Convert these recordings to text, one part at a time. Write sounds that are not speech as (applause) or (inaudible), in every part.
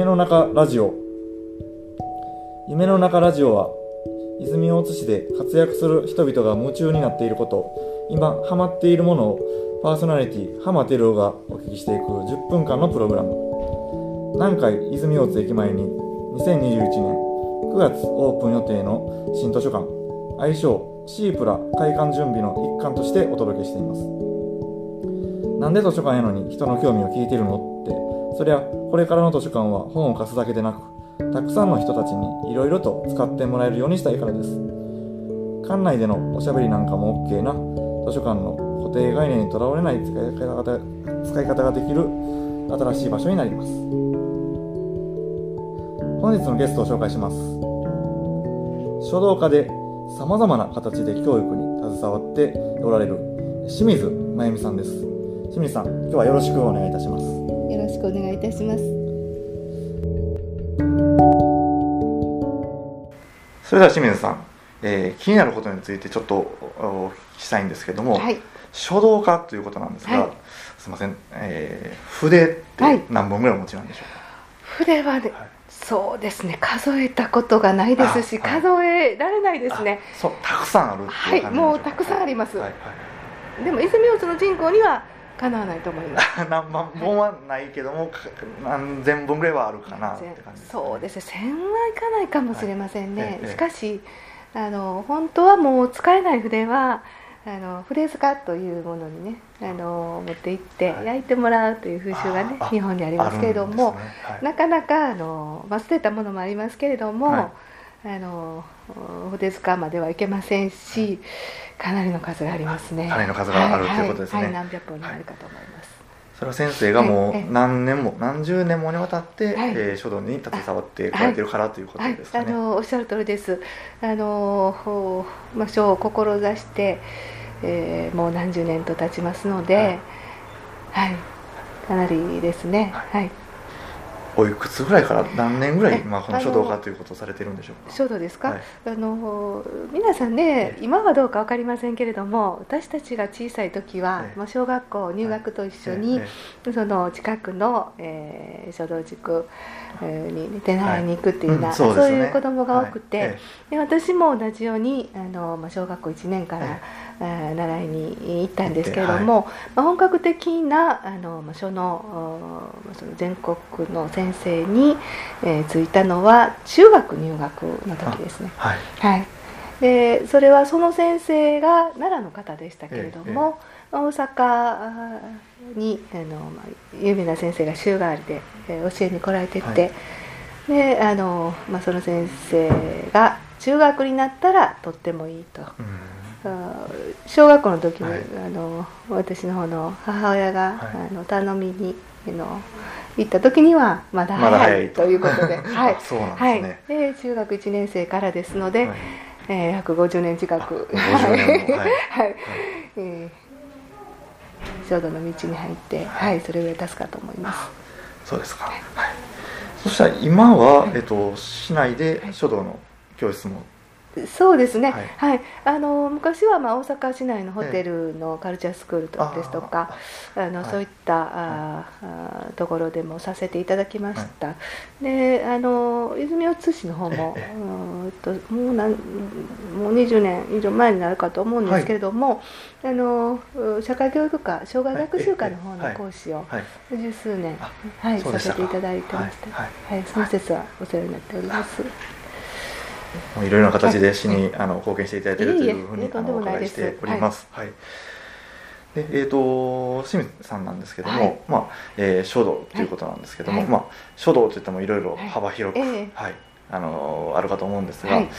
夢の中ラジオ。夢の中ラジオは泉大津市で活躍する人々が夢中になっていること今ハマっているものをパーソナリティ浜照夫がお聞きしていく10分間のプログラム。南海泉大津駅前に2021年9月オープン予定の新図書館。愛称シープラ開館準備の一環としてお届けしています。なんで図書館やのに人の興味を聞いてるのってそりゃこれからの図書館は本を貸すだけでなくたくさんの人たちにいろいろと使ってもらえるようにしたいからです。館内でのおしゃべりなんかも OK な図書館の固定概念にとらわれない使い方が使い方ができる新しい場所になります。本日のゲストを紹介します。書道家でさまざまな形で教育に携わっておられる清水真由美さんです。清水さん今日はよろしくお願いいたします。よろしくお願いいたします。それでは清水さん、えー、気になることについてちょっとお聞きしたいんですけども、はい。書道家ということなんですが、はい。すみません、えー、筆って何本ぐらいお持ちなんでしょ筆はね、うか、はい。そうですね。数えたことがないですし、あはい。数えられないですね。あそうたくさんあるはいもうたくさんあります、はいはい。でも泉大津の人口にはかなわないと思います。(laughs) 何万本はないけども、か何千本ぐらいはあるかなって感じそうですね。1000はいかないかもしれませんね、はいええ。しかしあの本当はもう使えない筆はあの筆塚というものにねあの持って行ってはい。焼いてもらうという風習がねああ日本にありますけれども、ね。はい。なかなかあの、まあ、捨てたものもありますけれども、はいあの筆塚まではいけませんしかなりの数がありますね。かなりの数があるということですね。はい。はい。はい。何百本になるかと思います、それは先生がもええ。う何年も何十年もにわたって、はい。えー書道に携わってこられてるからということはいですかね、あのおっしゃる通りです。あのまあ書を志して、えーもう何十年と経ちますので、ははい。いかなりですね。はいおいくつぐらいから何年ぐらいえ今この書道家ということをされてるんでしょうか？書道ですか、はい。あの皆さんね今はどうか分かりませんけれども私たちが小さい時は、ええ。まあ、小学校入学と一緒に、えその近くの、えー書道塾えーに手習いに行くっていうような、うんそういう子供が多くて、で私も同じようにあの、まあ、小学校1年から、習いに行ったんですけれども、まあ、本格的なあの、まあ、書のおその全国の先生に、えーついたのは中学入学の時ですね。はい。はい、でそれはその先生が奈良の方でしたけれども、大阪にあの、まあ、有名な先生が週替わりで、えー教えに来られてて、はい。であの、まあ、その先生が中学になったらとってもいいと。うん。あ小学校の時に、はい。あの私の方の母親が、はい。あの頼みにあの行った時にはまだ早いと。ということで、(laughs) はい。あそうなんですはい。ね、で中学1年生からですので、はい。えー約50年近くあ50年も (laughs) はい。はい。えー書道の道に入って、はい、それぐらい助かると思います。そうですか、はい、そしたら今は、えっと、市内で書道の教室も、そうですね、ははい。いあの昔はまあ大阪市内のホテルのカルチャースクールですとか、あのはい。そういった、あーあーところでもさせていただきました、であの泉大津市の方も、ええ。うーんともうなんもう20年以上前になるかと思うんですけれども、あのう社会教育科障害学習科の方の講師をはい。十数年、あはい、させていただいてまして、ははい。い。その説はお世話になっております。いろいろな形で市に、あの貢献していただいているというふうにあのお伺いしております。はい。でえー、と清水さんなんですけども、はい。まあえー書道ということなんですけども、はい。まあ、書道といってもいろいろ幅広く、ははい。いええあのあるかと思うんですが、はい。ま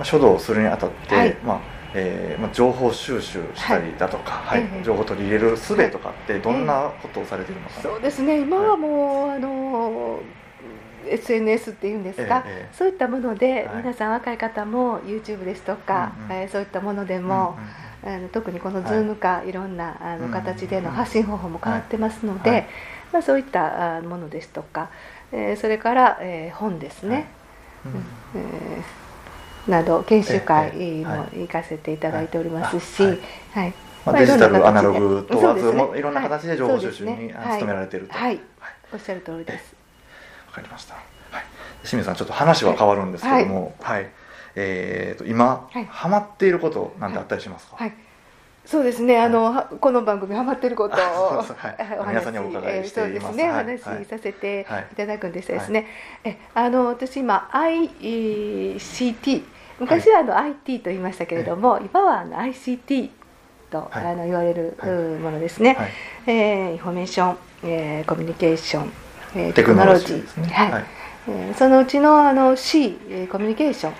あ、書道をするにあたって、はい。まあえーまあ、情報収集したりだとか、はい。ええ。情報を取り入れる術とかってどんなことをされているのか。な、そうですね。今はもう、あの SNS っていうんですか、ええええ。そういったもので、はい。皆さん若い方も YouTube ですとか、うんうん。えーそういったものでうんも、あの特にこのはい Zoom か、い、ろんなあうんうんの形での発信方法も変わってますので、はい。まあ、そういったあものですとか、えーそれから、えー本ですね、うん。えーなど研修会ええも行かせていただいておりますし、ははい。い。まあ、まあデジタル、アナログ問わず、ね。もいろんな形で情報収集に努められていると、はい。おっしゃる通りです。わかりました、はい、清水さんちょっと話は変わるんですけどもはい、えー、と今、はい。ハマっていることなんてあったりしますか、はい。そうですね、あの、はこの番組ハマってることを、(laughs) はい。えお話皆さんにお伺いしています。えーそうですね、はい。お話しさせてはいいただくんですがですね、えあの私今 ICT 昔はあの IT と言いましたけれども、今はあの ICT と、はい。あの言われる、ものですね、はい。えーインフォメーション、えーコミュニケーション、えーテクノロジー。ですね。はい。はい。えーそのうちのあの C、えーコミュニケーション、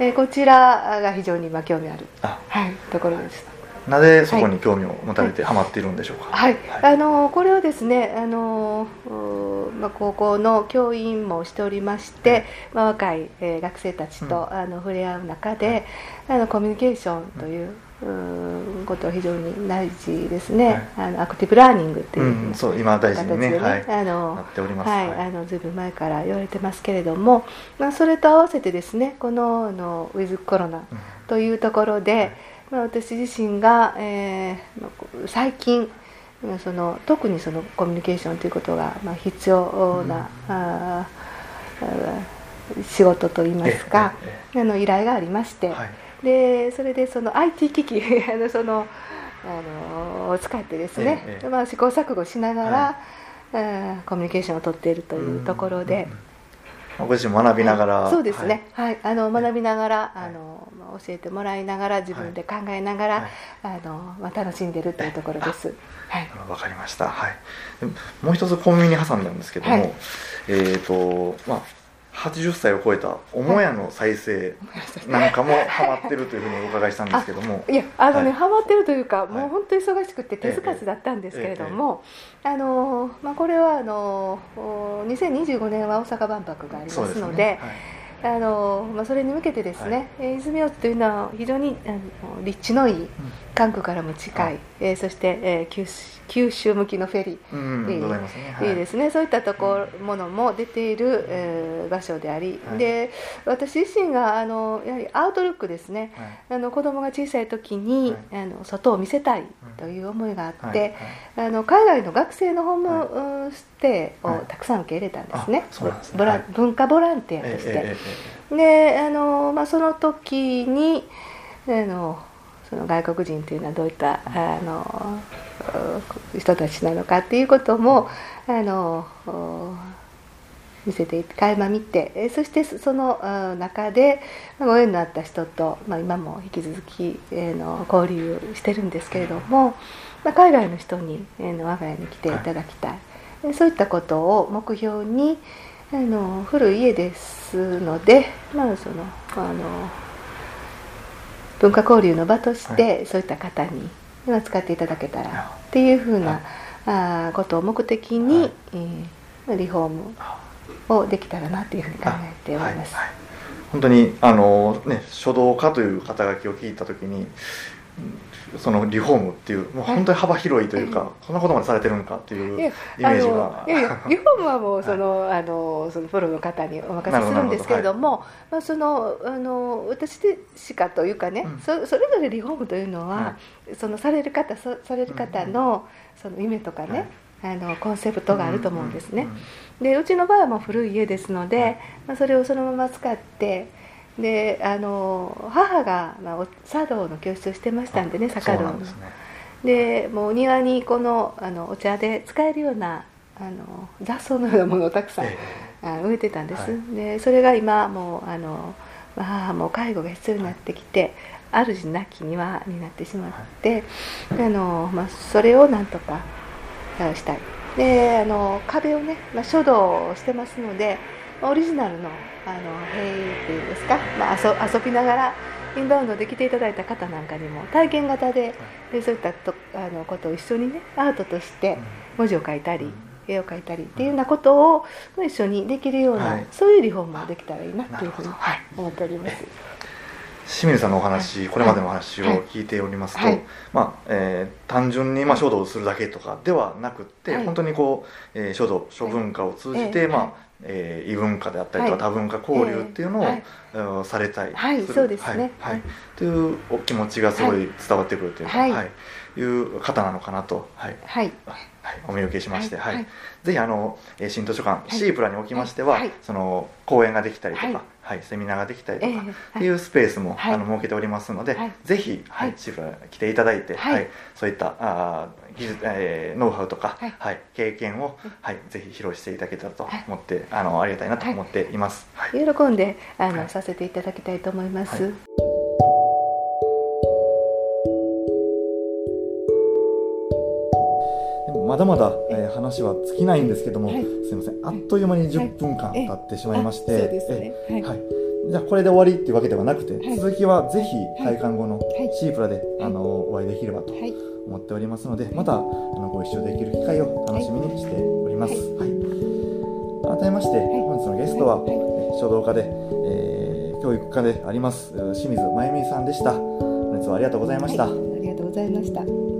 え。ーこちらが非常に今興味ある、あ。はい、ところです。なぜそこに興味を持たれてハマっているんでしょうか、はい、あのこれはですね、あのまあ、高校の教員もしておりまして、まあ、若い、えー学生たちと、うん。あの触れ合う中で、あのコミュニケーションという,、うーんことは非常に大事ですね、あのアクティブラーニングっていうう、ん、そう今大事にね。形でね。はい、あのなっております。はい、はい。あのずいぶん前から言われてますけれども、まあ、それと合わせてですねこのあのウィズコロナうん。というところで、まあ、私自身が、えーまあ最近まあその特にそのコミュニケーションということが、まあ、必要な、あーあー仕事といいますか、ええ。あの依頼がありまして、はいでそれでその IT 機器 (laughs) あのそのあのを使ってですね、ええまあ、試行錯誤しながら、はあーコミュニケーションを取っているというところで。ご自身学びながら、そうですね、はい。あの学びながら、はい。あのまあ教えてもらいながら自分で考えながら、はい。あのまあ、楽しんでるというところです。はい。わかりました。はい。でもう一つコンビニ挟んだんですけども、はい。えっ、とまあ80歳を超えた母屋の再生なんかもハマってるというふうにお伺いしたんですけども、いやあのね、はい。ハマってるというか、い。もう本当に忙しくて手つかずだったんですけれども、あのまあ、これはあのお2025年は大阪万博がありますのでね。あのまあ、それに向けてですね、えー泉大津というのは非常にあの立地のいい関空からも近い、はい。えーそして、えー九州九州向きのフェリー。うん、うん、いい。ですね、そういったところものも出ている、えー場所であり、はい。で私自身があのやはりアウトルックですね。はい。あの子供が小さい時に、あの外を見せたいという思いがあって、あの海外の学生のホーム、うんステイをはい。たくさん受け入れたんですね。すね。文化ボランティアとして。えええ。であの、まあ、その時にあのその外国人というのはどういったあの人たちなのかっていうこともあの見せて垣間見てそしてその中でご縁のあった人と、まあ、今も引き続き、えーの交流してるんですけれども、まあ、海外の人に、えーの我が家に来ていただきたい、えそういったことを目標にあの古い家ですので、まあ、そのあの文化交流の場として、そういった方にまあ使っていただけたらっていうふうな、あーことを目的に、はい。えーまあリフォームあをできたらなというふうに考えております。本当にあのね書道家という肩書きを聞いた時にうんそのリフォームっていうもう本当に幅広いというか、そん。なことまでされてるのかっていうイメージが。いやいやリフォームはもうその, (laughs) あのそのプロの方にお任せするんですけれどもまあ、そのあの私でしかというかね、うん。そそれぞれリフォームというのは、はそのされる方そされる方のその夢とかね、あのコンセプトがあると思うんですね。でうちの場合はもう古い家ですので、はい。まあ、それをそのまま使ってであの母が、まあ、お茶道の教室をしてましたんでねそ茶道の。でもうお庭にこのあのお茶で使えるようなあの雑草のようなものをたくさん、えあ植えてたんです、はい。でそれが今もうあの、まあ、母も介護が必要になってきて主なき庭になってしまって、あのまあ、それをなんとかあしたい。であの壁をね、まあ、書道をしてますのでオリジナルのあの塀っていうんですか、まあ、遊遊びながらインバウンドで来ていただいた方なんかにも体験型ででそういったとあのことを一緒にねアートとして文字を書いたり、絵を描いたりっていうようなことをまあ一緒にできるような、はい。そういうリフォームができたらいいなというふうに、思っております。清水さんのお話、これまでのお話を聞いておりますと、はい。まあえー単純にまあ書道をするだけとかではなくって、はい。本当にこう、えー書道書文化を通じて、ええ。まあえー異文化であったりとか、はい。多文化交流っていうのを、はい。うんされたい、はいそうですね。はい。というお気持ちがすごい伝わってくるというか、はい。はいいう方なのかなと、はい、はい、はい、お見受けしまして、はい。はい。ぜひあのえー新図書館、い。シープラにおきましては、その講演ができたりとか、はい。はい。セミナーができたりとか、っていうスペースも、はい。あの設けておりますので、はい。ぜひ、はいはい。シープラ来ていただいて、はい。はい。そういったあー技術、えーノウハウとか、はい。はい。経験を、はい、ぜひ披露していただけたらと思って、あのありがたいなと思っています。はい。喜んであの、はい。させていただきたいと思います。まだまだ、えー話は尽きないんですけども、はい。すみません。あっという間に10分間経ってしまいまして。はい。えはい、じゃあこれで終わりっていうわけではなくて、はい。続きはぜひはい。開館後のい。シープラで、い。あのお会いできればとはい。思っておりますのでまたあのご一緒できる機会を楽しみにしております、はい。改めまして、本日のゲストは、書道家で、えー教育家であります清水真由美さんでした。本日はありがとうございました、はい。ありがとうございました。